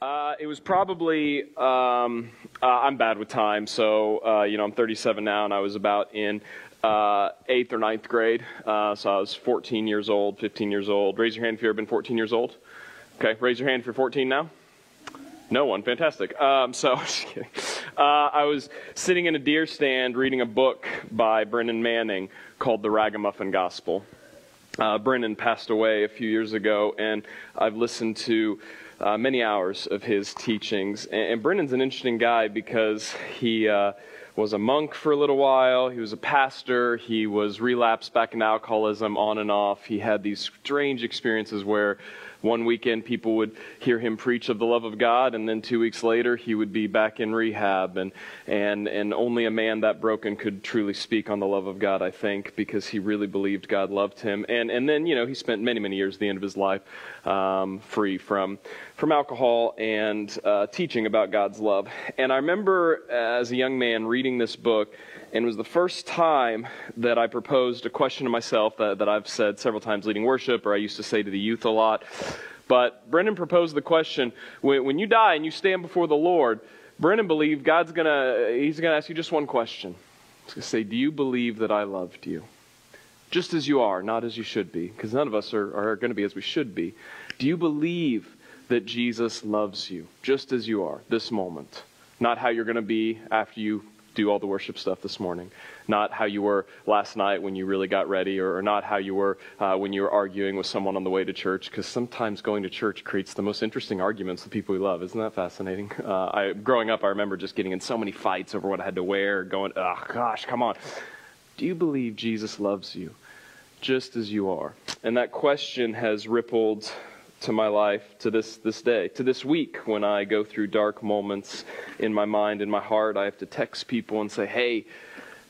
Uh, it was probably, um, uh, I'm bad with time, so, uh, you know, I'm 37 now, and I was about in uh, eighth or ninth grade. Uh, so I was 14 years old, 15 years old. Raise your hand if you've ever been 14 years old. Okay, raise your hand if you're 14 now. No one, fantastic. Um, so, just kidding. Uh, I was sitting in a deer stand reading a book by Brennan Manning called The Ragamuffin Gospel. Brennan passed away a few years ago, and I've listened to uh, many hours of his teachings. And, and Brennan's an interesting guy because he uh, was a monk for a little while, he was a pastor, he was relapsed back into alcoholism on and off. He had these strange experiences where one weekend, people would hear him preach of the love of God, and then two weeks later, he would be back in rehab. And, and, and only a man that broken could truly speak on the love of God, I think, because he really believed God loved him. And, and then, you know, he spent many, many years at the end of his life um, free from, from alcohol and uh, teaching about God's love. And I remember as a young man reading this book and it was the first time that I proposed a question to myself that, that I've said several times leading worship, or I used to say to the youth a lot. But Brennan proposed the question when, when you die and you stand before the Lord, Brennan believed God's going to, he's going to ask you just one question. He's going to say, Do you believe that I loved you? Just as you are, not as you should be, because none of us are, are going to be as we should be. Do you believe that Jesus loves you, just as you are, this moment? Not how you're going to be after you do all the worship stuff this morning. Not how you were last night when you really got ready, or, or not how you were uh, when you were arguing with someone on the way to church, because sometimes going to church creates the most interesting arguments with people we love. Isn't that fascinating? Uh, I, growing up, I remember just getting in so many fights over what I had to wear, going, oh, gosh, come on. Do you believe Jesus loves you just as you are? And that question has rippled to my life to this, this day, to this week when I go through dark moments in my mind, in my heart. I have to text people and say, hey,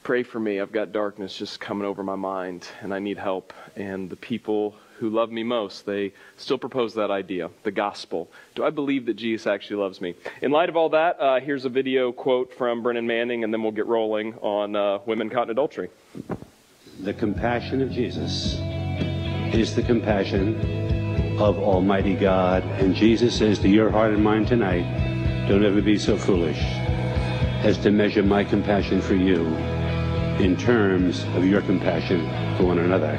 pray for me. I've got darkness just coming over my mind and I need help. And the people who love me most, they still propose that idea, the gospel. Do I believe that Jesus actually loves me? In light of all that, uh, here's a video quote from Brennan Manning, and then we'll get rolling on uh, women caught in adultery. The compassion of Jesus is the compassion of Almighty God. And Jesus says to your heart and mind tonight, don't ever be so foolish as to measure my compassion for you in terms of your compassion for one another.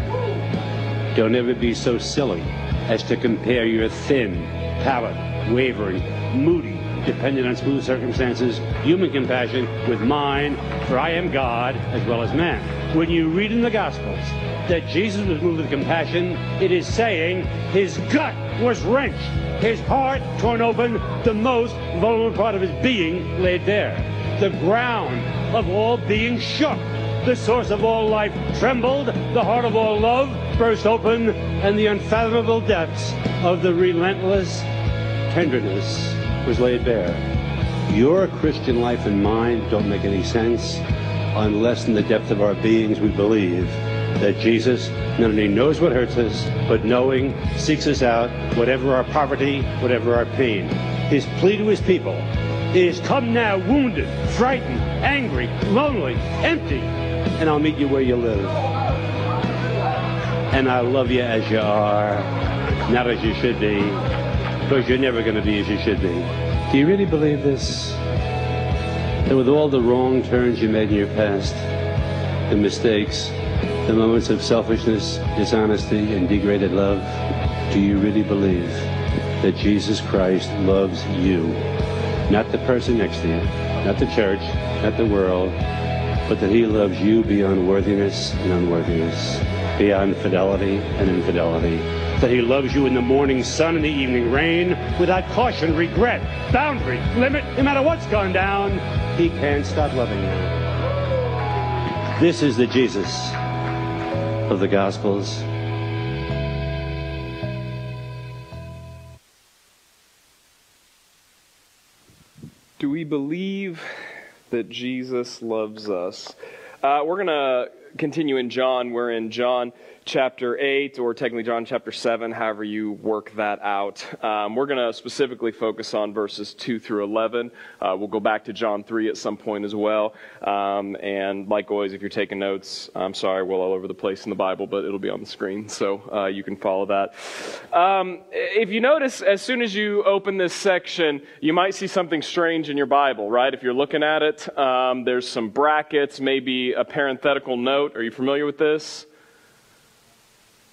Don't ever be so silly as to compare your thin, pallid, wavering, moody, dependent on smooth circumstances, human compassion with mine, for I am God as well as man. When you read in the Gospels that Jesus was moved with compassion, it is saying his gut was wrenched, his heart torn open, the most vulnerable part of his being laid bare. The ground of all being shook. The source of all life trembled, the heart of all love burst open, and the unfathomable depths of the relentless tenderness was laid bare. Your Christian life and mine don't make any sense unless in the depth of our beings we believe that Jesus not only knows what hurts us, but knowing seeks us out, whatever our poverty, whatever our pain. His plea to his people is come now wounded, frightened, angry, lonely, empty, and I'll meet you where you live. And I love you as you are, not as you should be, because you're never going to be as you should be. Do you really believe this? That with all the wrong turns you made in your past, the mistakes, the moments of selfishness, dishonesty, and degraded love, do you really believe that Jesus Christ loves you? Not the person next to you, not the church, not the world, but that he loves you beyond worthiness and unworthiness, beyond fidelity and infidelity. That he loves you in the morning sun and the evening rain, without caution, regret, boundary, limit, no matter what's gone down, he can't stop loving you. This is the Jesus of the Gospels. Do we believe that Jesus loves us? Uh, we're going to continue in John. We're in John chapter 8, or technically John chapter 7, however you work that out. Um, we're going to specifically focus on verses 2 through 11. Uh, we'll go back to John 3 at some point as well. Um, and like always, if you're taking notes, I'm sorry, we're all over the place in the Bible, but it'll be on the screen, so uh, you can follow that. Um, if you notice, as soon as you open this section, you might see something strange in your Bible, right? If you're looking at it, um, there's some brackets, maybe a parenthetical note. Are you familiar with this?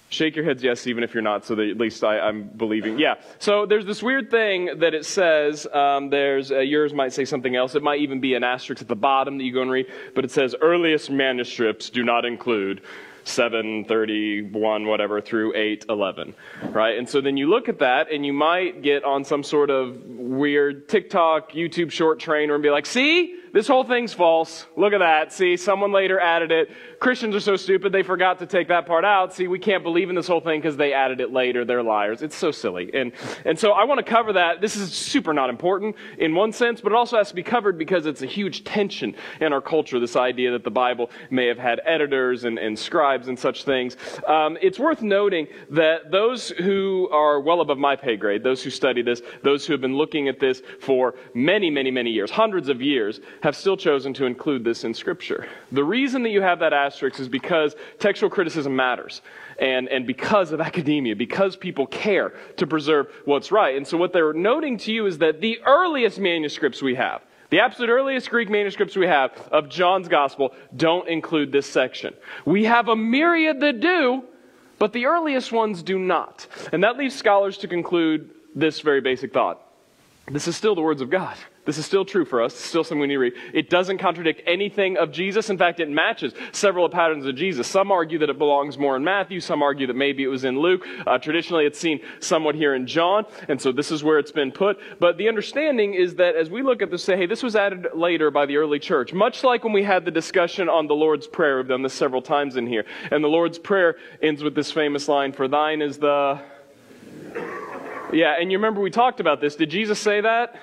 Shake your heads yes, even if you're not, so that at least I, am believing. Yeah. So there's this weird thing that it says. Um, there's uh, yours might say something else. It might even be an asterisk at the bottom that you go and read, but it says earliest manuscripts do not include 731 whatever through 811 right and so then you look at that and you might get on some sort of weird tiktok youtube short trainer and be like see this whole thing's false. Look at that. See, someone later added it. Christians are so stupid they forgot to take that part out. See, we can't believe in this whole thing because they added it later. They're liars. It's so silly. And, and so I want to cover that. This is super not important in one sense, but it also has to be covered because it's a huge tension in our culture, this idea that the Bible may have had editors and, and scribes and such things. Um, it's worth noting that those who are well above my pay grade, those who study this, those who have been looking at this for many, many, many years, hundreds of years, have still chosen to include this in Scripture. The reason that you have that asterisk is because textual criticism matters. And, and because of academia, because people care to preserve what's right. And so what they're noting to you is that the earliest manuscripts we have, the absolute earliest Greek manuscripts we have of John's gospel don't include this section. We have a myriad that do, but the earliest ones do not. And that leaves scholars to conclude this very basic thought. This is still the words of God. This is still true for us. It's still something we need to read. It doesn't contradict anything of Jesus. In fact, it matches several patterns of Jesus. Some argue that it belongs more in Matthew. Some argue that maybe it was in Luke. Uh, traditionally, it's seen somewhat here in John. And so this is where it's been put. But the understanding is that as we look at this, say, hey, this was added later by the early church. Much like when we had the discussion on the Lord's Prayer. We've done this several times in here. And the Lord's Prayer ends with this famous line, For thine is the. Yeah, and you remember we talked about this. Did Jesus say that?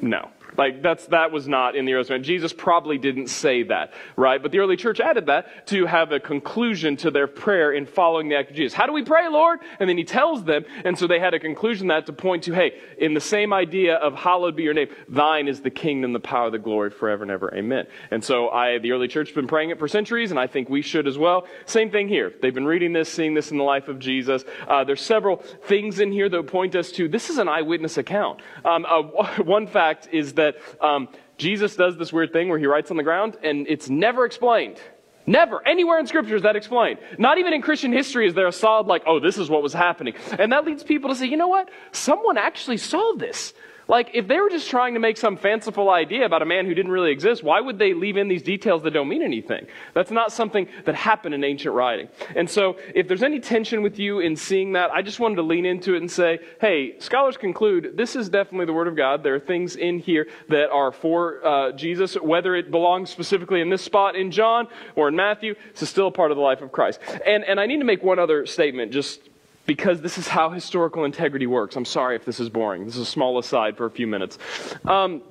No. Like that's that was not in the early church. Jesus probably didn't say that, right? But the early church added that to have a conclusion to their prayer in following the act of Jesus. How do we pray, Lord? And then he tells them, and so they had a conclusion that to point to, hey, in the same idea of hallowed be your name, thine is the kingdom, the power, the glory forever and ever. Amen. And so I the early church has been praying it for centuries, and I think we should as well. Same thing here. They've been reading this, seeing this in the life of Jesus. Uh, there's several things in here that point us to this is an eyewitness account. Um, uh, one fact is that that um, Jesus does this weird thing where he writes on the ground and it's never explained. Never. Anywhere in scripture is that explained. Not even in Christian history is there a solid, like, oh, this is what was happening. And that leads people to say, you know what? Someone actually saw this. Like, if they were just trying to make some fanciful idea about a man who didn't really exist, why would they leave in these details that don't mean anything? That's not something that happened in ancient writing. And so, if there's any tension with you in seeing that, I just wanted to lean into it and say, hey, scholars conclude this is definitely the Word of God. There are things in here that are for uh, Jesus, whether it belongs specifically in this spot in John or in Matthew, this is still a part of the life of Christ. And, and I need to make one other statement just because this is how historical integrity works. I'm sorry if this is boring. This is a small aside for a few minutes. Um,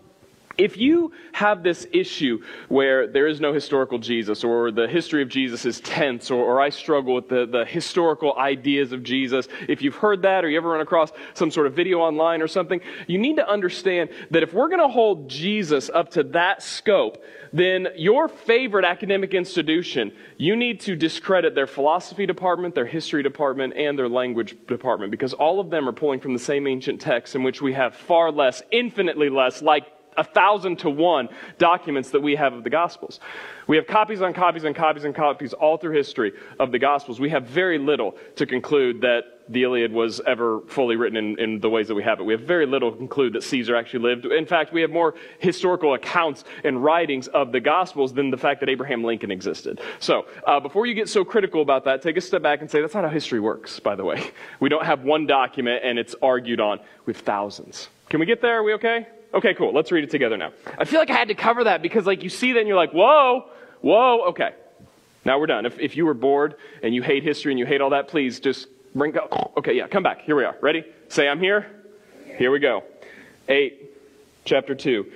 if you have this issue where there is no historical Jesus, or the history of Jesus is tense, or, or, I struggle with the, the historical ideas of Jesus, if you've heard that, or you ever run across some sort of video online or something, you need to understand that if we're going to hold Jesus up to that scope, then your favorite academic institution, you need to discredit their philosophy department, their history department, and their language department, because all of them are pulling from the same ancient texts in which we have far less, infinitely less, like a thousand to one documents that we have of the Gospels. We have copies on copies and copies and copies all through history of the Gospels. We have very little to conclude that the Iliad was ever fully written in, in, the ways that we have it. We have very little to conclude that Caesar actually lived. In fact, we have more historical accounts and writings of the Gospels than the fact that Abraham Lincoln existed. So, uh, before you get so critical about that, take a step back and say, that's not how history works, by the way. We don't have one document and it's argued on. We have thousands. Can we get there? Are we okay? Okay, cool. Let's read it together now. I feel like I had to cover that because, like, you see that and you're like, whoa, whoa, okay. Now we're done. If, if you were bored and you hate history and you hate all that, please just bring go. Okay, yeah, come back. Here we are. Ready? Say, I'm here. Here we go. 8, chapter 2.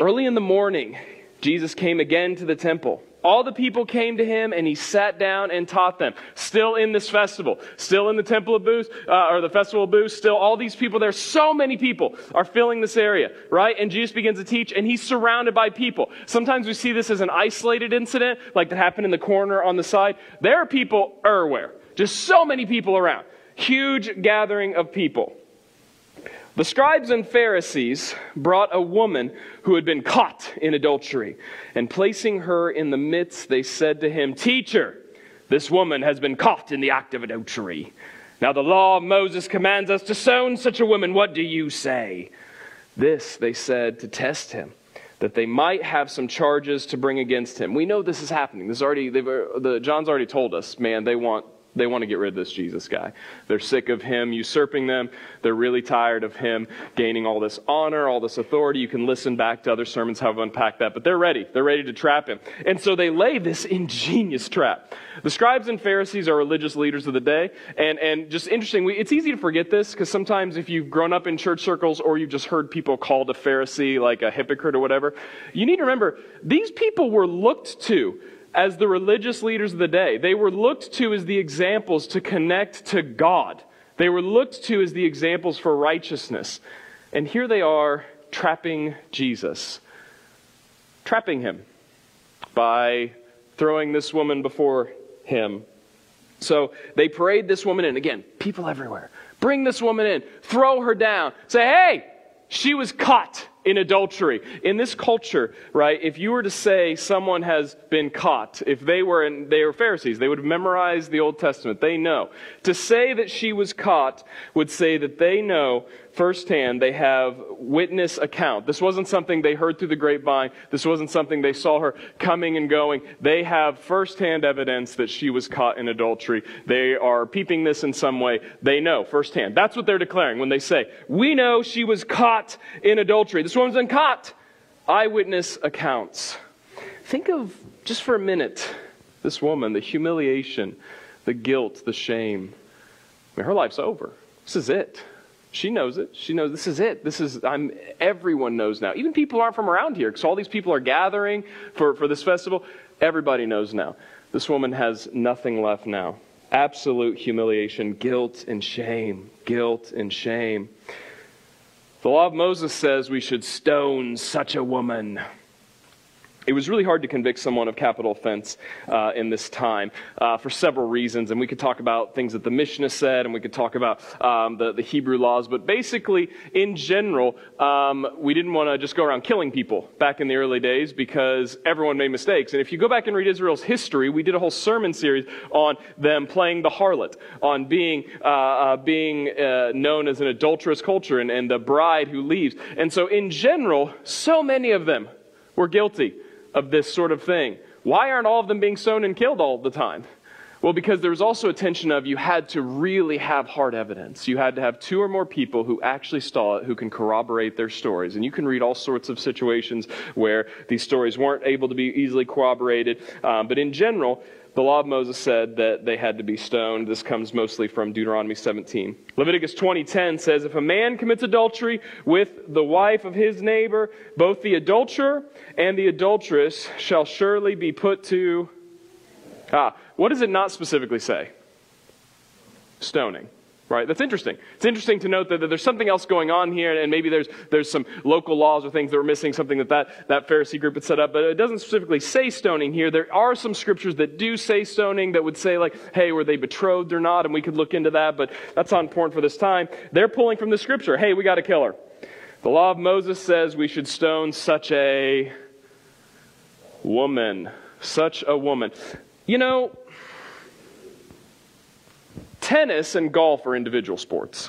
Early in the morning, Jesus came again to the temple All the people came to him and he sat down and taught them. Still in this festival, still in the temple of booths, uh, or the festival of booths, still all these people there. So many people are filling this area, right? And Jesus begins to teach and he's surrounded by people. Sometimes we see this as an isolated incident, like that happened in the corner on the side. There are people everywhere. Just so many people around. Huge gathering of people. The scribes and Pharisees brought a woman who had been caught in adultery, and placing her in the midst, they said to him, Teacher, this woman has been caught in the act of adultery. Now the law of Moses commands us to stone such a woman. What do you say? This they said to test him, that they might have some charges to bring against him. We know this is happening. This is already, uh, the, John's already told us, man, they want they want to get rid of this Jesus guy. They're sick of him usurping them. They're really tired of him gaining all this honor, all this authority. You can listen back to other sermons how I've unpacked that, but they're ready. They're ready to trap him. And so they lay this ingenious trap. The scribes and Pharisees are religious leaders of the day. And, and just interesting, we, it's easy to forget this because sometimes if you've grown up in church circles or you've just heard people called a Pharisee like a hypocrite or whatever, you need to remember these people were looked to as the religious leaders of the day. They were looked to as the examples to connect to God. They were looked to as the examples for righteousness. And here they are trapping Jesus, trapping him by throwing this woman before him. So they parade this woman in. Again, people everywhere. Bring this woman in, throw her down, say, hey, she was caught in adultery. In this culture, right, if you were to say someone has been caught, if they were in, they were Pharisees, they would memorize the Old Testament. They know. To say that she was caught would say that they know firsthand, they have witness account. This wasn't something they heard through the grapevine. This wasn't something they saw her coming and going. They have firsthand evidence that she was caught in adultery. They are peeping this in some way. They know firsthand. That's what they're declaring when they say, we know she was caught in adultery. This woman's been caught. Eyewitness accounts. Think of, just for a minute, this woman, the humiliation, the guilt, the shame. I mean, her life's over. This is it. She knows it. She knows this is it. This is, I'm, everyone knows now. Even people aren't from around here because all these people are gathering for, for this festival. Everybody knows now. This woman has nothing left now. Absolute humiliation, guilt and shame. Guilt and shame. The law of Moses says we should stone such a woman it was really hard to convict someone of capital offense uh, in this time uh, for several reasons. And we could talk about things that the Mishnah said, and we could talk about um, the, the, Hebrew laws. But basically, in general, um, we didn't want to just go around killing people back in the early days because everyone made mistakes. And if you go back and read Israel's history, we did a whole sermon series on them playing the harlot, on being, uh, uh being uh, known as an adulterous culture, and, and the bride who leaves. And so, in general, so many of them were guilty of this sort of thing. Why aren't all of them being stoned and killed all the time? Well, because there was also a tension of you had to really have hard evidence. You had to have two or more people who actually saw it, who can corroborate their stories. And you can read all sorts of situations where these stories weren't able to be easily corroborated. Um, but in general, the law of Moses said that they had to be stoned. This comes mostly from Deuteronomy 17. Leviticus 20:10 says if a man commits adultery with the wife of his neighbor, both the adulterer and the adulteress shall surely be put to Ah, what does it not specifically say? Stoning right? That's interesting. It's interesting to note that, that, there's something else going on here, and maybe there's, there's some local laws or things that were missing, something that, that that Pharisee group had set up, but it doesn't specifically say stoning here. There are some scriptures that do say stoning that would say, like, hey, were they betrothed or not? And we could look into that, but that's not important for this time. They're pulling from the scripture, hey, we got to kill her. The law of Moses says we should stone such a woman. Such a woman. You know, Tennis and golf are individual sports.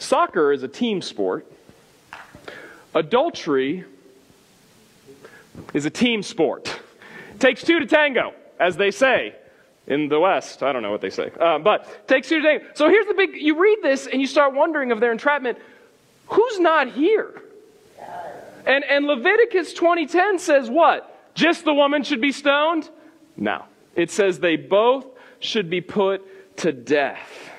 Soccer is a team sport. Adultery is a team sport. Takes two to tango, as they say in the West. I don't know what they say, uh, but takes two to tango. So here's the big. You read this and you start wondering of their entrapment. Who's not here? And and Leviticus 20:10 says what? Just the woman should be stoned? No. It says they both should be put to death.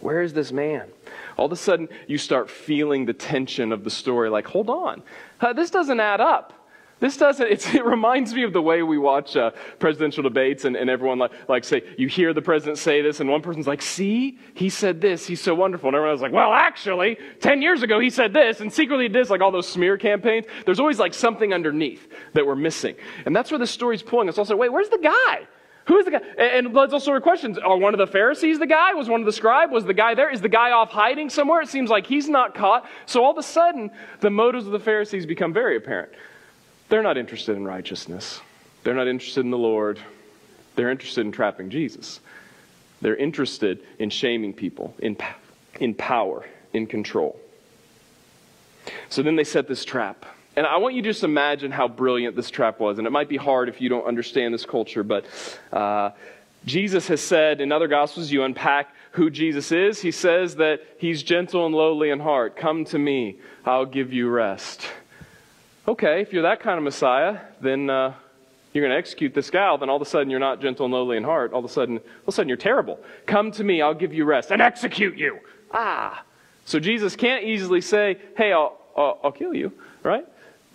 Where is this man? All of a sudden, you start feeling the tension of the story like, hold on, uh, this doesn't add up. This doesn't, it reminds me of the way we watch uh, presidential debates and, and everyone like, like say, you hear the president say this and one person's like, see, he said this, he's so wonderful. And everyone's like, well, actually, 10 years ago he said this and secretly did this, like all those smear campaigns. There's always like something underneath that we're missing. And that's where the story's pulling us. Also, wait, where's the guy? Who is the guy? And, and let's also questions. Are one of the Pharisees the guy? Was one of the scribe? Was the guy there? Is the guy off hiding somewhere? It seems like he's not caught. So all of a sudden, the motives of the Pharisees become very apparent. They're not interested in righteousness. They're not interested in the Lord. They're interested in trapping Jesus. They're interested in shaming people, in, in power, in control. So then they set this trap. And I want you to just imagine how brilliant this trap was. And it might be hard if you don't understand this culture, but uh, Jesus has said in other Gospels, you unpack who Jesus is. He says that he's gentle and lowly in heart. Come to me, I'll give you rest. Okay, if you're that kind of Messiah, then uh, you're going to execute this gal, then all of a sudden you're not gentle and lowly in heart. All of a sudden, all of a sudden you're terrible. Come to me, I'll give you rest and execute you. Ah. So Jesus can't easily say, hey, I'll, I'll, I'll kill you, right?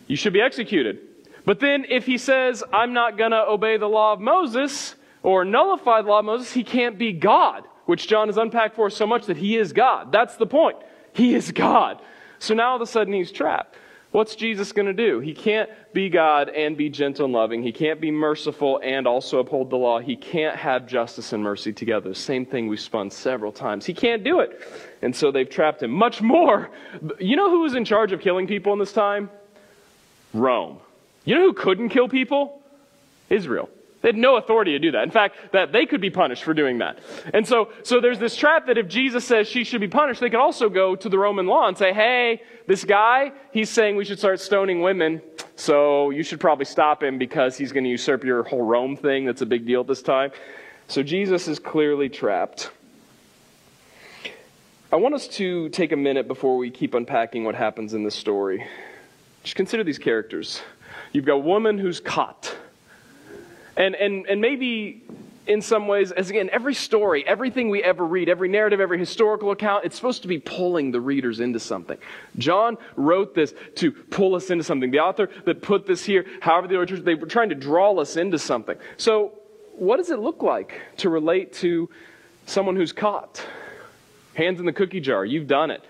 You should be executed. But then if he says, I'm not going to obey the law of Moses or nullify the law of Moses, he can't be God, which John has unpacked for us so much that he is God. That's the point. He is God. So now all of a sudden he's trapped. What's Jesus going to do? He can't be God and be gentle and loving. He can't be merciful and also uphold the law. He can't have justice and mercy together. Same thing we've spun several times. He can't do it. And so they've trapped him. Much more. You know who was in charge of killing people in this time? Rome. You know who couldn't kill people? Israel. They had no authority to do that. In fact, that they could be punished for doing that. And so, so there's this trap that if Jesus says she should be punished, they could also go to the Roman law and say, hey, this guy, he's saying we should start stoning women, so you should probably stop him because he's going to usurp your whole Rome thing. That's a big deal at this time. So Jesus is clearly trapped. I want us to take a minute before we keep unpacking what happens in this story. Just consider these characters. You've got a woman who's caught and, and, and maybe in some ways, as again, every story, everything we ever read, every narrative, every historical account, it's supposed to be pulling the readers into something. John wrote this to pull us into something. The author that put this here, however the church, they were trying to draw us into something. So, what does it look like to relate to someone who's caught? Hands in the cookie jar, you've done it.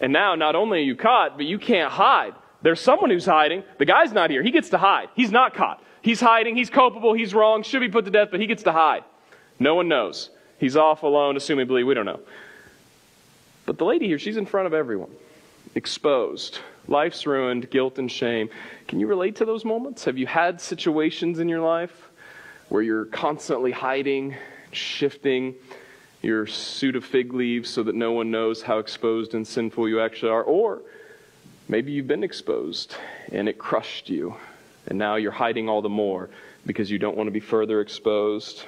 And now, not only are you caught, but you can't hide. There's someone who's hiding. The guy's not here. He gets to hide. He's not caught. He's hiding. He's culpable. He's wrong. Should be put to death, but he gets to hide. No one knows. He's off alone, assumably. We don't know. But the lady here, she's in front of everyone, exposed. Life's ruined, guilt and shame. Can you relate to those moments? Have you had situations in your life where you're constantly hiding, shifting your suit of fig leaves so that no one knows how exposed and sinful you actually are? Or maybe you've been exposed and it crushed you and now you're hiding all the more because you don't want to be further exposed.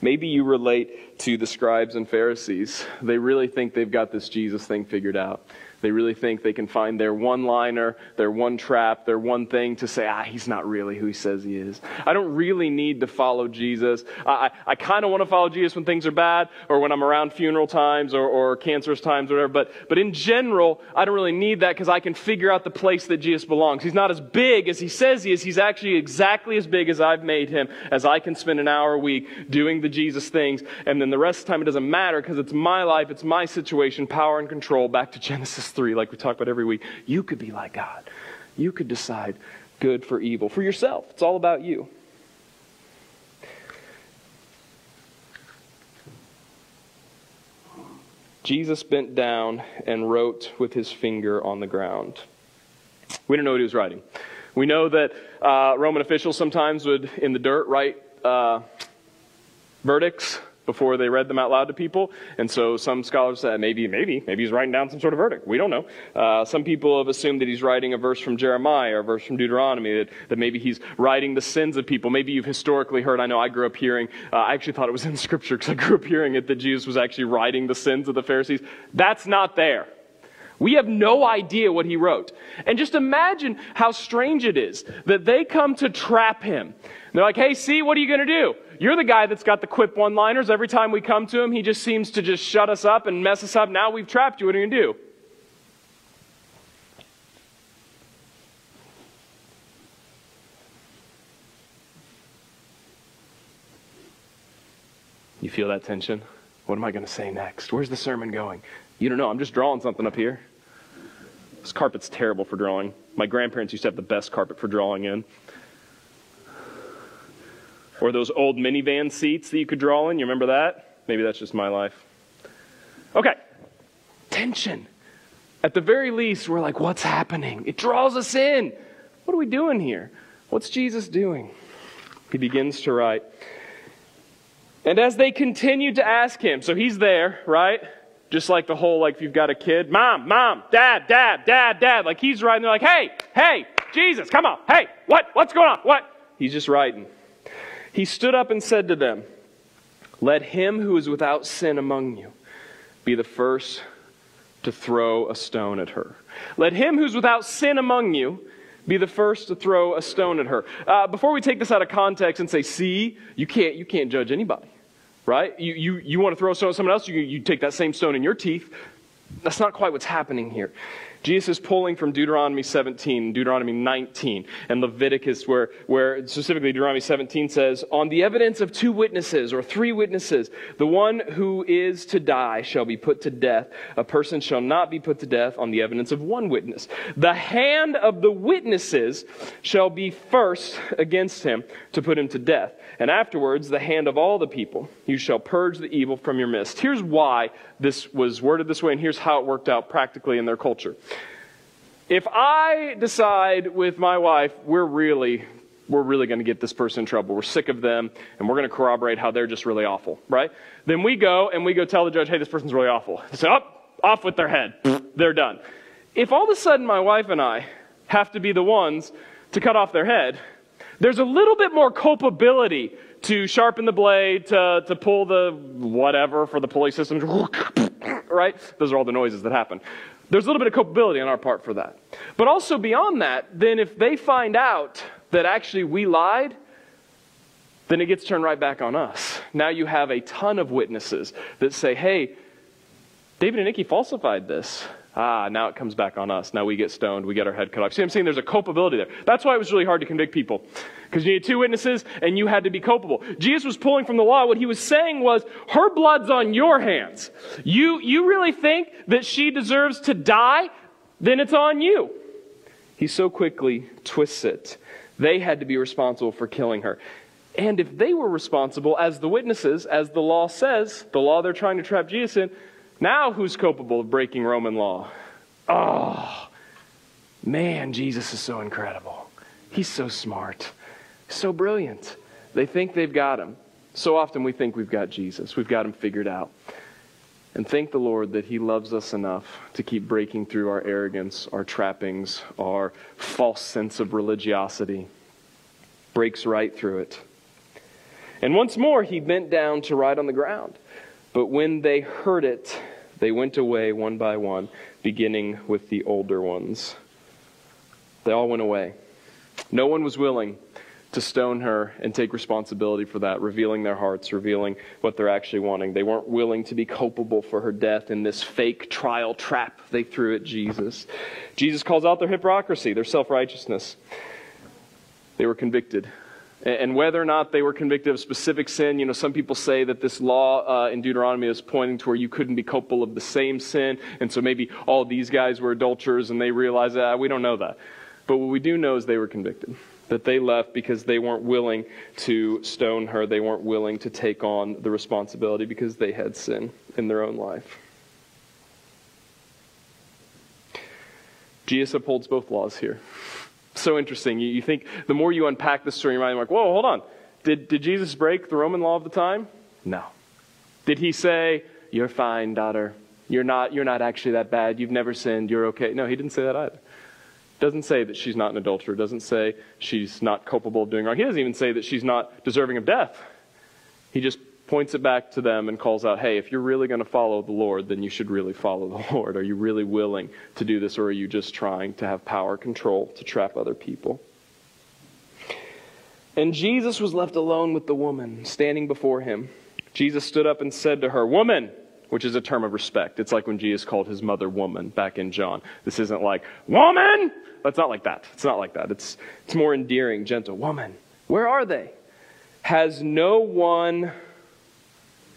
Maybe you relate to the scribes and Pharisees. They really think they've got this Jesus thing figured out. They really think they can find their one liner, their one trap, their one thing to say, ah, he's not really who he says he is. I don't really need to follow Jesus. I, I, I kind of want to follow Jesus when things are bad or when I'm around funeral times or, or cancerous times or whatever. But, but in general, I don't really need that because I can figure out the place that Jesus belongs. He's not as big as he says he is. He's actually exactly as big as I've made him, as I can spend an hour a week doing the Jesus things. And then the rest of the time, it doesn't matter because it's my life, it's my situation, power and control. Back to Genesis 3, like we talk about every week. You could be like God. You could decide good for evil for yourself. It's all about you. Jesus bent down and wrote with his finger on the ground. We don't know what he was writing. We know that uh, Roman officials sometimes would, in the dirt, write uh, verdicts before they read them out loud to people. And so some scholars said maybe, maybe, maybe he's writing down some sort of verdict. We don't know. Uh, some people have assumed that he's writing a verse from Jeremiah or a verse from Deuteronomy, that, that maybe he's writing the sins of people. Maybe you've historically heard, I know I grew up hearing, uh, I actually thought it was in Scripture because I grew up hearing it that Jesus was actually writing the sins of the Pharisees. That's not there. We have no idea what he wrote. And just imagine how strange it is that they come to trap him. They're like, hey, see, what are you going to do? You're the guy that's got the quip one liners. Every time we come to him, he just seems to just shut us up and mess us up. Now we've trapped you. What are you going to do? You feel that tension? What am I going to say next? Where's the sermon going? You don't know. I'm just drawing something up here. This carpet's terrible for drawing. My grandparents used to have the best carpet for drawing in. Or those old minivan seats that you could draw in. You remember that? Maybe that's just my life. Okay. Tension. At the very least, we're like, what's happening? It draws us in. What are we doing here? What's Jesus doing? He begins to write. And as they continued to ask him, so he's there, right? Just like the whole, like, if you've got a kid, mom, mom, dad, dad, dad, dad. Like, he's writing. They're like, hey, hey, Jesus, come on. Hey, what? What's going on? What? He's just writing. He stood up and said to them, Let him who is without sin among you be the first to throw a stone at her. Let him who's without sin among you be the first to throw a stone at her. Uh, before we take this out of context and say, see, you can't, you can't judge anybody, right? You, you, you want to throw a stone at someone else, you, you take that same stone in your teeth. That's not quite what's happening here. Jesus is pulling from Deuteronomy 17, Deuteronomy 19, and Leviticus, where, where specifically Deuteronomy 17 says, On the evidence of two witnesses or three witnesses, the one who is to die shall be put to death. A person shall not be put to death on the evidence of one witness. The hand of the witnesses shall be first against him to put him to death, and afterwards the hand of all the people. You shall purge the evil from your midst. Here's why this was worded this way, and here's how it worked out practically in their culture. If I decide with my wife, we're really we're really going to get this person in trouble. We're sick of them, and we're going to corroborate how they're just really awful, right? Then we go and we go tell the judge, hey, this person's really awful. So up, off with their head. they're done. If all of a sudden my wife and I have to be the ones to cut off their head, there's a little bit more culpability to sharpen the blade, to, to pull the whatever for the pulley system, right? Those are all the noises that happen. There's a little bit of culpability on our part for that. But also beyond that, then if they find out that actually we lied, then it gets turned right back on us. Now you have a ton of witnesses that say, hey, David and Nikki falsified this. Ah, now it comes back on us. Now we get stoned. We get our head cut off. See, I'm saying there's a culpability there. That's why it was really hard to convict people. Because you need two witnesses and you had to be culpable. Jesus was pulling from the law. What he was saying was, her blood's on your hands. You, you really think that she deserves to die? Then it's on you. He so quickly twists it. They had to be responsible for killing her. And if they were responsible as the witnesses, as the law says, the law they're trying to trap Jesus in, now, who's culpable of breaking Roman law? Oh, man, Jesus is so incredible. He's so smart, so brilliant. They think they've got him. So often we think we've got Jesus, we've got him figured out. And thank the Lord that He loves us enough to keep breaking through our arrogance, our trappings, our false sense of religiosity. Breaks right through it. And once more, He bent down to write on the ground. But when they heard it, they went away one by one, beginning with the older ones. They all went away. No one was willing to stone her and take responsibility for that, revealing their hearts, revealing what they're actually wanting. They weren't willing to be culpable for her death in this fake trial trap they threw at Jesus. Jesus calls out their hypocrisy, their self righteousness. They were convicted and whether or not they were convicted of specific sin, you know, some people say that this law uh, in Deuteronomy is pointing to where you couldn't be culpable of the same sin, and so maybe all these guys were adulterers and they realized that. Ah, we don't know that. But what we do know is they were convicted. That they left because they weren't willing to stone her. They weren't willing to take on the responsibility because they had sin in their own life. Jesus upholds both laws here so interesting. You, you think the more you unpack the story you're like, whoa, hold on. Did, did Jesus break the Roman law of the time? No. Did he say, You're fine, daughter. You're not, you're not actually that bad. You've never sinned. You're okay. No, he didn't say that either. Doesn't say that she's not an adulterer. Doesn't say she's not culpable of doing wrong. He doesn't even say that she's not deserving of death. He just points it back to them and calls out, hey, if you're really going to follow the Lord, then you should really follow the Lord. Are you really willing to do this, or are you just trying to have power control to trap other people? And Jesus was left alone with the woman standing before him. Jesus stood up and said to her, Woman, which is a term of respect. It's like when Jesus called his mother woman back in John. This isn't like, Woman! It's not like that. It's not like that. It's, it's more endearing, gentle. Woman, where are they? Has no one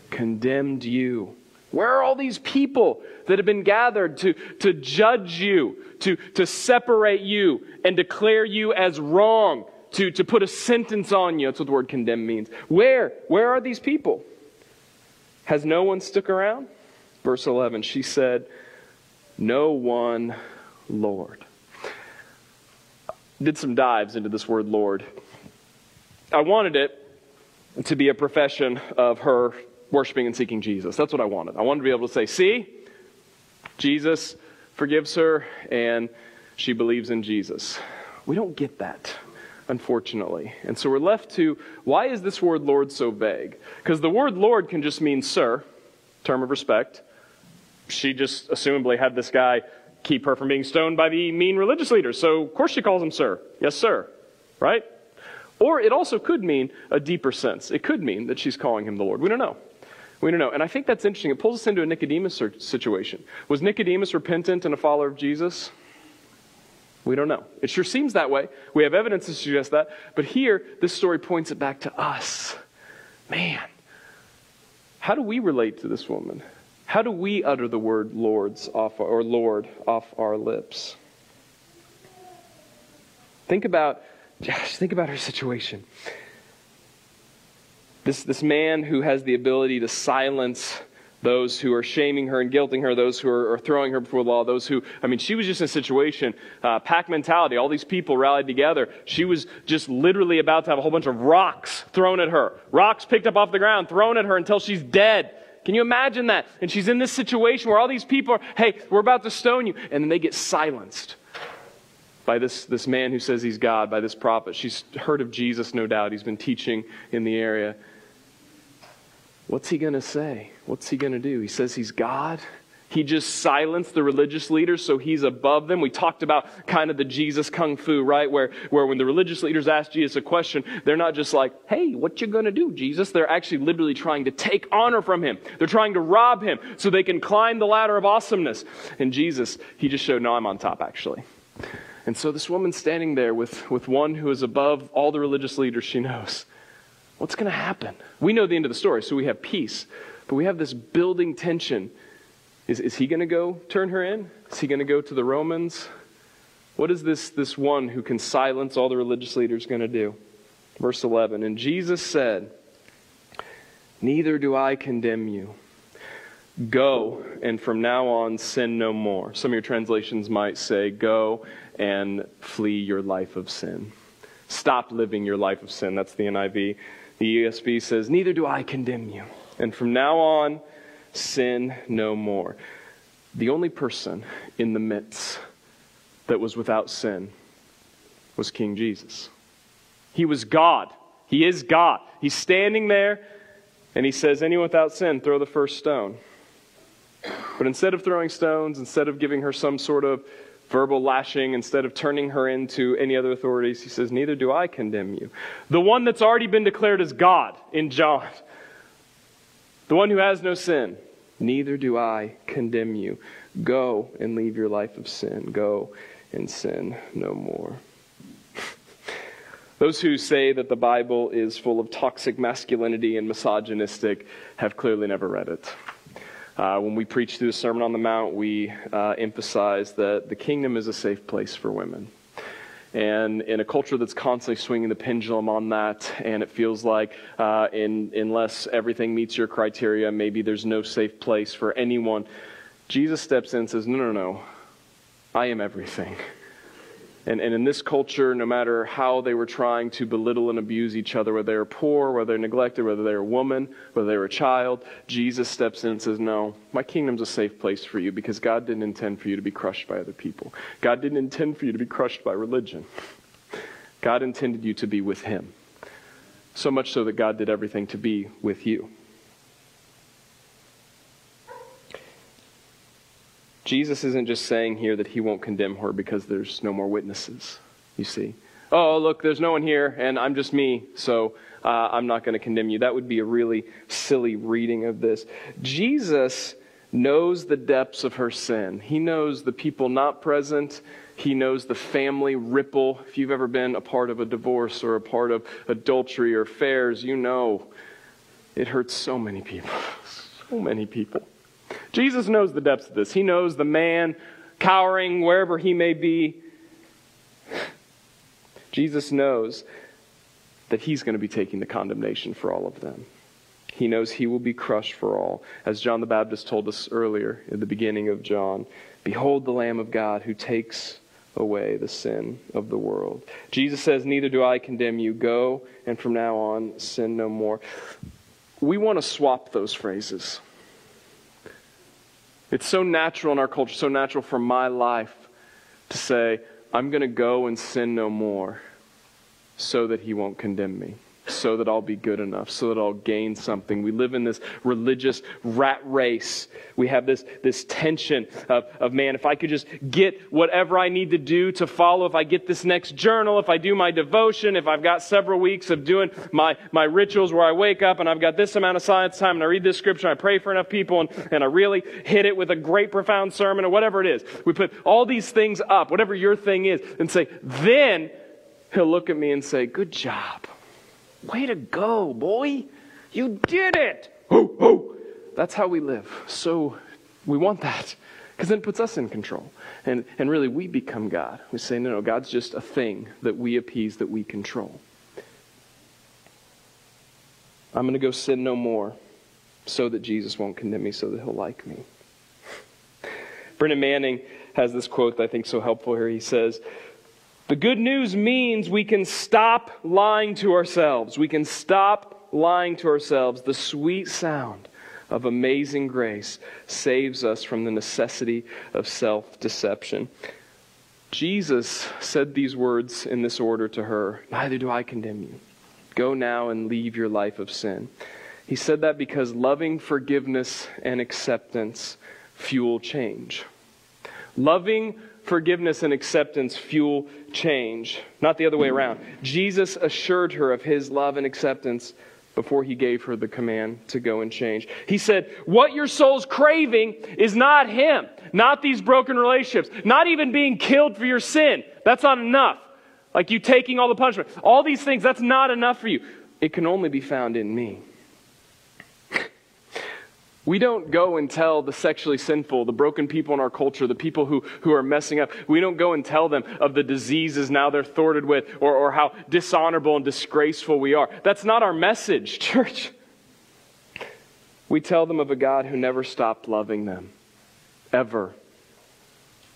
condemned you? Where are all these people that have been gathered to, to judge you, to, to separate you, and declare you as wrong, to, to put a sentence on you? That's what the word condemn means. Where? Where are these people? Has no one stuck around? Verse 11, she said, No one, Lord. Did some dives into this word, Lord. I wanted it to be a profession of her worshiping and seeking Jesus. That's what I wanted. I wanted to be able to say, see, Jesus forgives her and she believes in Jesus. We don't get that, unfortunately. And so we're left to why is this word Lord so vague? Because the word Lord can just mean sir, term of respect. She just assumably had this guy keep her from being stoned by the mean religious leaders. So, of course, she calls him sir. Yes, sir. Right? Or it also could mean a deeper sense. It could mean that she's calling him the Lord. We don't know. We don't know. And I think that's interesting. It pulls us into a Nicodemus situation. Was Nicodemus repentant and a follower of Jesus? We don't know. It sure seems that way. We have evidence to suggest that. But here, this story points it back to us. Man, how do we relate to this woman? How do we utter the word Lord's off or Lord off our lips? Think about Josh, think about her situation. This, this man who has the ability to silence those who are shaming her and guilting her, those who are, are throwing her before the law, those who, I mean, she was just in a situation, uh, pack mentality, all these people rallied together. She was just literally about to have a whole bunch of rocks thrown at her, rocks picked up off the ground, thrown at her until she's dead. Can you imagine that? And she's in this situation where all these people are, hey, we're about to stone you. And then they get silenced by this, this man who says he's God, by this prophet. She's heard of Jesus, no doubt. He's been teaching in the area. What's he going to say? What's he going to do? He says he's God. He just silenced the religious leaders, so he's above them. We talked about kind of the Jesus kung fu, right? Where, where when the religious leaders ask Jesus a question, they're not just like, hey, what you gonna do, Jesus? They're actually literally trying to take honor from him. They're trying to rob him so they can climb the ladder of awesomeness. And Jesus, he just showed, no, I'm on top, actually. And so this woman's standing there with, with one who is above all the religious leaders she knows. What's going to happen? We know the end of the story, so we have peace. But we have this building tension. Is, is he going to go turn her in? Is he going to go to the Romans? What is this, this one who can silence all the religious leaders going to do? Verse 11 And Jesus said, Neither do I condemn you. Go, and from now on sin no more. Some of your translations might say, Go and flee your life of sin. Stop living your life of sin. That's the NIV. The ESV says, Neither do I condemn you. And from now on, sin no more. The only person in the midst that was without sin was King Jesus. He was God. He is God. He's standing there and he says, Anyone without sin, throw the first stone. But instead of throwing stones, instead of giving her some sort of verbal lashing, instead of turning her into any other authorities, he says, Neither do I condemn you. The one that's already been declared as God in John, the one who has no sin, neither do I condemn you. Go and leave your life of sin. Go and sin no more. Those who say that the Bible is full of toxic masculinity and misogynistic have clearly never read it. Uh, when we preach through the Sermon on the Mount, we uh, emphasize that the kingdom is a safe place for women. And in a culture that's constantly swinging the pendulum on that, and it feels like uh, in, unless everything meets your criteria, maybe there's no safe place for anyone, Jesus steps in and says, No, no, no. I am everything. And, and in this culture, no matter how they were trying to belittle and abuse each other, whether they were poor, whether they're neglected, whether they're a woman, whether they were a child, Jesus steps in and says, No, my kingdom's a safe place for you because God didn't intend for you to be crushed by other people. God didn't intend for you to be crushed by religion. God intended you to be with Him. So much so that God did everything to be with you. Jesus isn't just saying here that he won't condemn her because there's no more witnesses, you see. Oh, look, there's no one here, and I'm just me, so uh, I'm not going to condemn you. That would be a really silly reading of this. Jesus knows the depths of her sin. He knows the people not present. He knows the family ripple. If you've ever been a part of a divorce or a part of adultery or affairs, you know It hurts so many people. So many people. Jesus knows the depths of this. He knows the man cowering wherever he may be. Jesus knows that he's going to be taking the condemnation for all of them. He knows he will be crushed for all. As John the Baptist told us earlier in the beginning of John Behold the Lamb of God who takes away the sin of the world. Jesus says, Neither do I condemn you. Go, and from now on, sin no more. We want to swap those phrases. It's so natural in our culture, so natural for my life to say, I'm going to go and sin no more so that he won't condemn me so that I'll be good enough, so that I'll gain something. We live in this religious rat race. We have this, this tension of, of, man, if I could just get whatever I need to do to follow, if I get this next journal, if I do my devotion, if I've got several weeks of doing my, my rituals where I wake up and I've got this amount of science time and I read this scripture and I pray for enough people and, and I really hit it with a great profound sermon or whatever it is. We put all these things up, whatever your thing is, and say, then he'll look at me and say, good job. Way to go, boy. You did it. Oh, oh. That's how we live. So we want that because then it puts us in control. And, and really, we become God. We say, no, no, God's just a thing that we appease, that we control. I'm going to go sin no more so that Jesus won't condemn me, so that he'll like me. Brennan Manning has this quote that I think so helpful here. He says, the good news means we can stop lying to ourselves. We can stop lying to ourselves. The sweet sound of amazing grace saves us from the necessity of self deception. Jesus said these words in this order to her Neither do I condemn you. Go now and leave your life of sin. He said that because loving forgiveness and acceptance fuel change. Loving forgiveness and acceptance fuel change, not the other way around. Jesus assured her of his love and acceptance before he gave her the command to go and change. He said, What your soul's craving is not him, not these broken relationships, not even being killed for your sin. That's not enough. Like you taking all the punishment. All these things, that's not enough for you. It can only be found in me. We don't go and tell the sexually sinful, the broken people in our culture, the people who, who are messing up, we don't go and tell them of the diseases now they're thwarted with or, or how dishonorable and disgraceful we are. That's not our message, church. We tell them of a God who never stopped loving them, ever.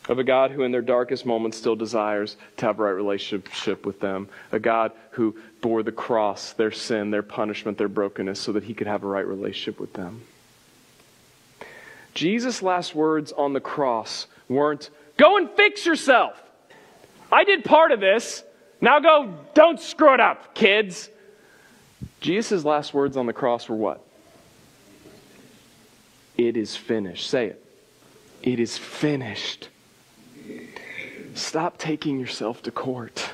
Of a God who, in their darkest moments, still desires to have a right relationship with them. A God who bore the cross, their sin, their punishment, their brokenness, so that he could have a right relationship with them. Jesus' last words on the cross weren't, go and fix yourself. I did part of this. Now go, don't screw it up, kids. Jesus' last words on the cross were what? It is finished. Say it. It is finished. Stop taking yourself to court.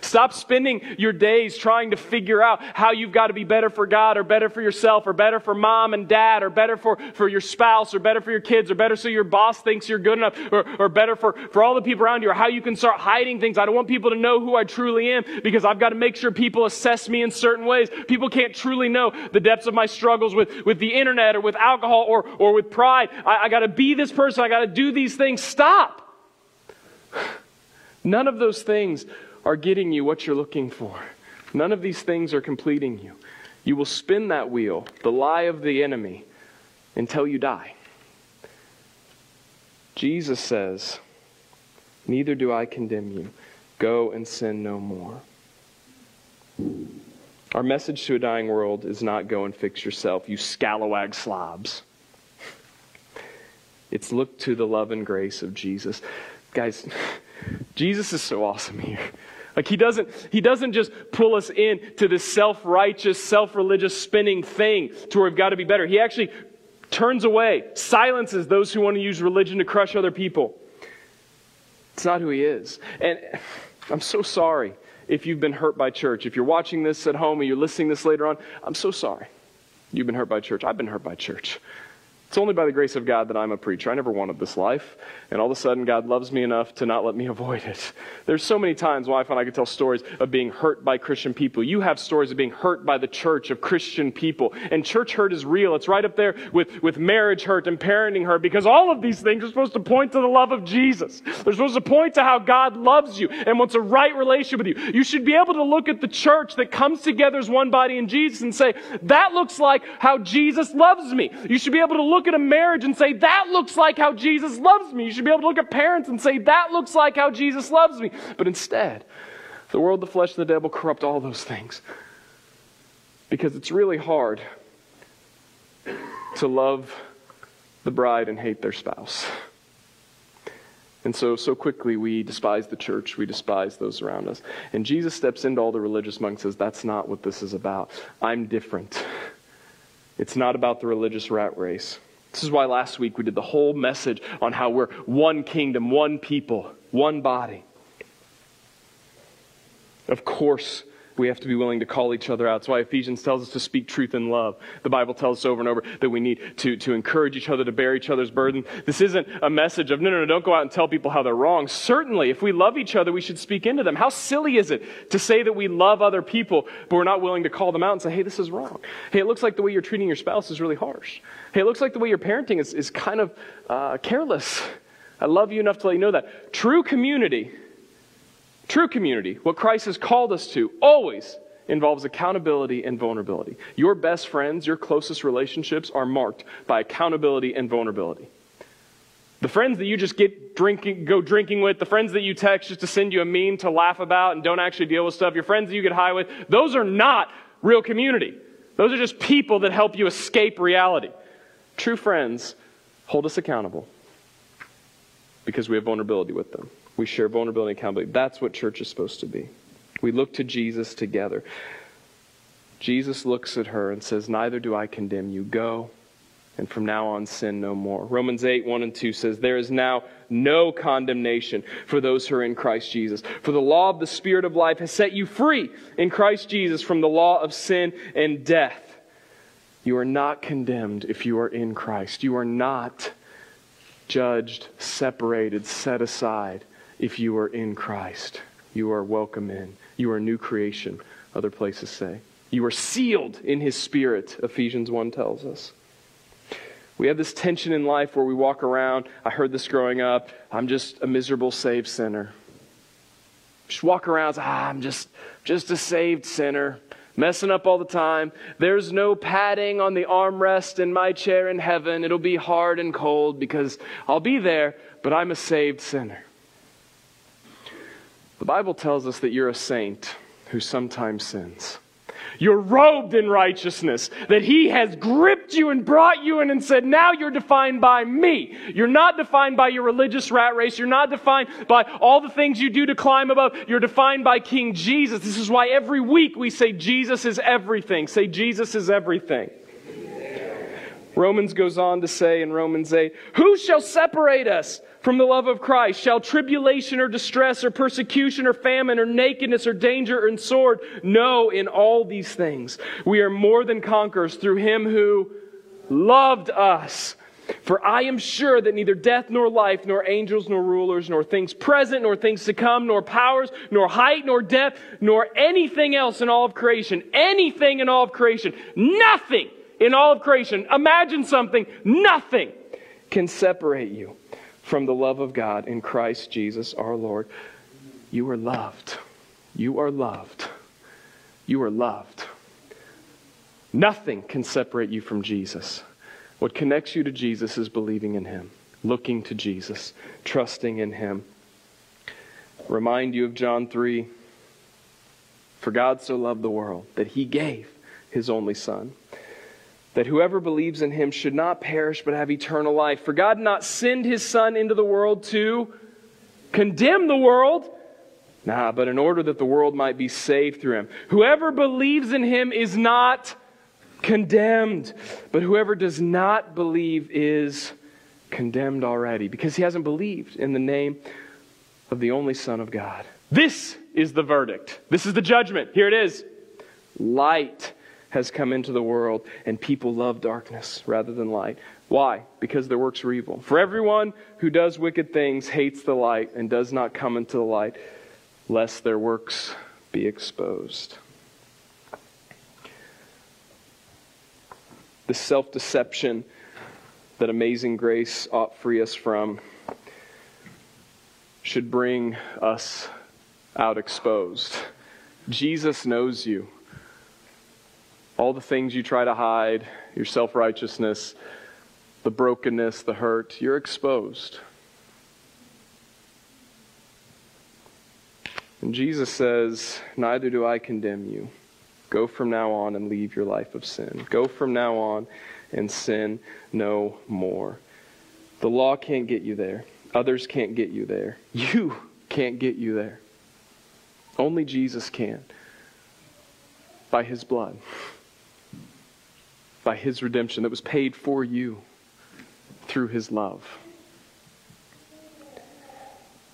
Stop spending your days trying to figure out how you've got to be better for God or better for yourself or better for mom and dad or better for, for your spouse or better for your kids or better so your boss thinks you're good enough or, or better for, for all the people around you or how you can start hiding things. I don't want people to know who I truly am because I've got to make sure people assess me in certain ways. People can't truly know the depths of my struggles with, with the internet or with alcohol or, or with pride. I, I got to be this person. I got to do these things. Stop. None of those things are getting you what you're looking for. None of these things are completing you. You will spin that wheel, the lie of the enemy, until you die. Jesus says, Neither do I condemn you. Go and sin no more. Our message to a dying world is not go and fix yourself, you scalawag slobs. It's look to the love and grace of Jesus. Guys, Jesus is so awesome here. Like he doesn't, he doesn't just pull us in to this self-righteous, self-religious spinning thing to where we've got to be better. He actually turns away, silences those who want to use religion to crush other people. It's not who he is. And I'm so sorry if you've been hurt by church. If you're watching this at home or you're listening this later on, I'm so sorry. You've been hurt by church. I've been hurt by church. It's only by the grace of God that I'm a preacher. I never wanted this life. And all of a sudden, God loves me enough to not let me avoid it. There's so many times why I find I could tell stories of being hurt by Christian people. You have stories of being hurt by the church of Christian people. And church hurt is real. It's right up there with, with marriage hurt and parenting hurt because all of these things are supposed to point to the love of Jesus. They're supposed to point to how God loves you and wants a right relationship with you. You should be able to look at the church that comes together as one body in Jesus and say, that looks like how Jesus loves me. You should be able to look look at a marriage and say, that looks like how Jesus loves me. You should be able to look at parents and say, that looks like how Jesus loves me. But instead, the world, the flesh, and the devil corrupt all those things. Because it's really hard to love the bride and hate their spouse. And so, so quickly we despise the church, we despise those around us. And Jesus steps into all the religious monks and says, That's not what this is about. I'm different. It's not about the religious rat race. This is why last week we did the whole message on how we're one kingdom, one people, one body. Of course, we have to be willing to call each other out. That's why Ephesians tells us to speak truth in love. The Bible tells us over and over that we need to, to encourage each other to bear each other's burden. This isn't a message of, no, no, no, don't go out and tell people how they're wrong. Certainly, if we love each other, we should speak into them. How silly is it to say that we love other people, but we're not willing to call them out and say, hey, this is wrong. Hey, it looks like the way you're treating your spouse is really harsh. Hey, it looks like the way you're parenting is, is kind of uh, careless. I love you enough to let you know that. True community True community, what Christ has called us to, always involves accountability and vulnerability. Your best friends, your closest relationships are marked by accountability and vulnerability. The friends that you just get drinking, go drinking with, the friends that you text just to send you a meme to laugh about and don't actually deal with stuff, your friends that you get high with, those are not real community. Those are just people that help you escape reality. True friends hold us accountable because we have vulnerability with them. We share vulnerability and accountability. That's what church is supposed to be. We look to Jesus together. Jesus looks at her and says, Neither do I condemn you. Go, and from now on sin no more. Romans 8, 1 and 2 says, There is now no condemnation for those who are in Christ Jesus. For the law of the Spirit of life has set you free in Christ Jesus from the law of sin and death. You are not condemned if you are in Christ. You are not judged, separated, set aside if you are in Christ. You are welcome in. You are a new creation, other places say. You are sealed in his spirit, Ephesians 1 tells us. We have this tension in life where we walk around. I heard this growing up. I'm just a miserable saved sinner. Just walk around, ah, I'm just, just a saved sinner, messing up all the time. There's no padding on the armrest in my chair in heaven. It'll be hard and cold because I'll be there, but I'm a saved sinner. The Bible tells us that you're a saint who sometimes sins. You're robed in righteousness, that He has gripped you and brought you in and said, Now you're defined by me. You're not defined by your religious rat race. You're not defined by all the things you do to climb above. You're defined by King Jesus. This is why every week we say, Jesus is everything. Say, Jesus is everything. Romans goes on to say in Romans 8, Who shall separate us from the love of Christ? Shall tribulation or distress or persecution or famine or nakedness or danger or sword? No, in all these things we are more than conquerors through him who loved us. For I am sure that neither death nor life, nor angels nor rulers, nor things present, nor things to come, nor powers, nor height, nor depth, nor anything else in all of creation, anything in all of creation, nothing in all of creation, imagine something, nothing can separate you from the love of God in Christ Jesus our Lord. You are loved. You are loved. You are loved. Nothing can separate you from Jesus. What connects you to Jesus is believing in Him, looking to Jesus, trusting in Him. Remind you of John 3 For God so loved the world that He gave His only Son that whoever believes in him should not perish but have eternal life. For God did not send his Son into the world to condemn the world, nah, but in order that the world might be saved through him. Whoever believes in him is not condemned, but whoever does not believe is condemned already because he hasn't believed in the name of the only Son of God. This is the verdict. This is the judgment. Here it is. Light has come into the world, and people love darkness rather than light. Why? Because their works are evil. For everyone who does wicked things hates the light and does not come into the light, lest their works be exposed. The self deception that amazing grace ought free us from should bring us out exposed. Jesus knows you. All the things you try to hide, your self righteousness, the brokenness, the hurt, you're exposed. And Jesus says, Neither do I condemn you. Go from now on and leave your life of sin. Go from now on and sin no more. The law can't get you there. Others can't get you there. You can't get you there. Only Jesus can. By his blood. By his redemption that was paid for you through his love.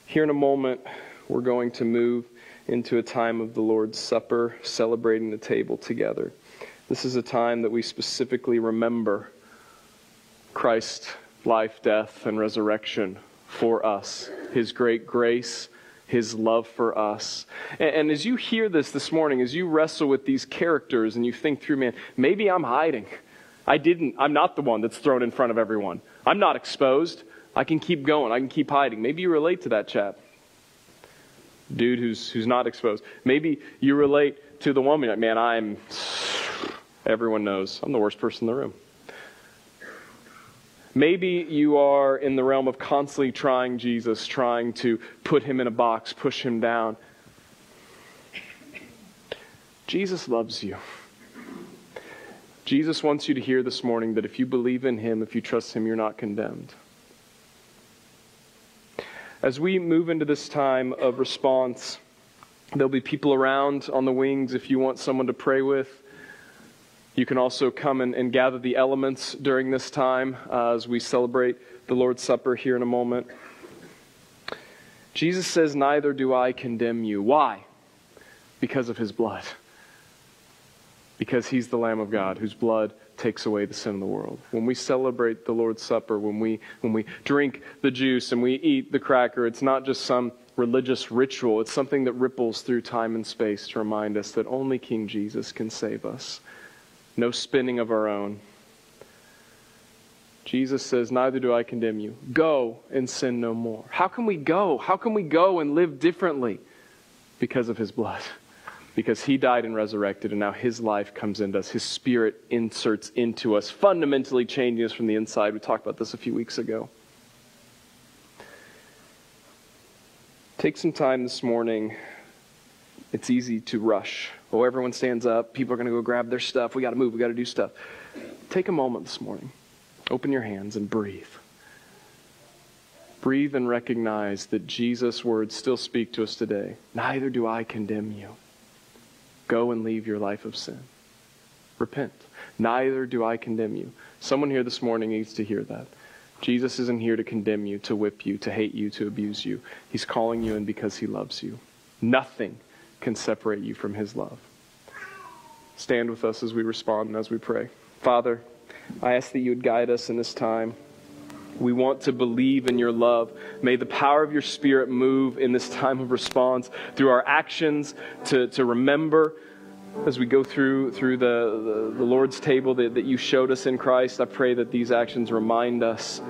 Here in a moment, we're going to move into a time of the Lord's Supper, celebrating the table together. This is a time that we specifically remember Christ's life, death, and resurrection for us, His great grace, His love for us. And, and, as you hear this this morning, as you wrestle with these characters and you think through, man, maybe I'm hiding. I didn't, I'm not the one that's thrown in front of everyone. I'm not exposed. I can keep going. I can keep hiding. Maybe you relate to that chap. Dude who's, who's not exposed. Maybe you relate to the woman, man, I'm, everyone knows, I'm the worst person in the room. Maybe you are in the realm of constantly trying Jesus, trying to put him in a box, push him down. Jesus loves you. Jesus wants you to hear this morning that if you believe in him, if you trust him, you're not condemned. As we move into this time of response, there'll be people around on the wings if you want someone to pray with. You can also come and, and gather the elements during this time uh, as we celebrate the Lord's Supper here in a moment. Jesus says, Neither do I condemn you. Why? Because of his blood. Because he's the Lamb of God whose blood takes away the sin of the world. When we celebrate the Lord's Supper, when we, when we drink the juice and we eat the cracker, it's not just some religious ritual, it's something that ripples through time and space to remind us that only King Jesus can save us no spinning of our own. Jesus says, Neither do I condemn you. Go and sin no more. How can we go? How can we go and live differently? Because of his blood. Because he died and resurrected, and now his life comes into us. His spirit inserts into us, fundamentally changing us from the inside. We talked about this a few weeks ago. Take some time this morning. It's easy to rush Oh, everyone stands up. People are going to go grab their stuff. We got to move. We got to do stuff. Take a moment this morning. Open your hands and breathe. Breathe and recognize that Jesus' words still speak to us today. Neither do I condemn you. Go and leave your life of sin. Repent. Neither do I condemn you. Someone here this morning needs to hear that. Jesus isn't here to condemn you, to whip you, to hate you, to abuse you. He's calling you in because he loves you. Nothing can separate you from his love. Stand with us as we respond and as we pray. Father, I ask that you would guide us in this time. We want to believe in your love. May the power of your Spirit move in this time of response through our actions to, to remember as we go through through the, the, the Lord's table that, that you showed us in Christ. I pray that these actions remind us,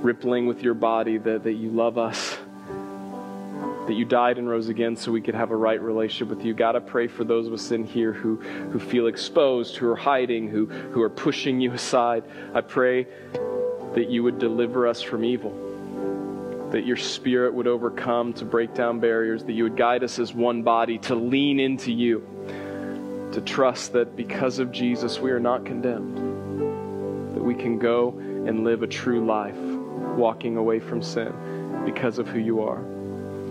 rippling with your body, that, that you love us that you died and rose again so we could have a right relationship with you. God, I pray for those of us in here who, who feel exposed, who are hiding, who, who are pushing you aside. I pray that you would deliver us from evil, that your spirit would overcome to break down barriers, that you would guide us as one body to lean into you, to trust that because of Jesus we are not condemned, that we can go and live a true life, walking away from sin because of who you are.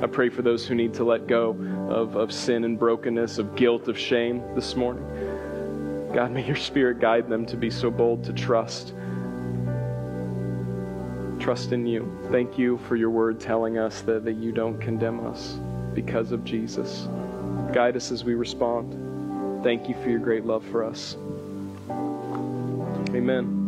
I pray for those who need to let go of, of sin and brokenness, of guilt, of shame this morning. God, may your spirit guide them to be so bold to trust. Trust in you. Thank you for your word telling us that, that you don't condemn us because of Jesus. Guide us as we respond. Thank you for your great love for us. Amen.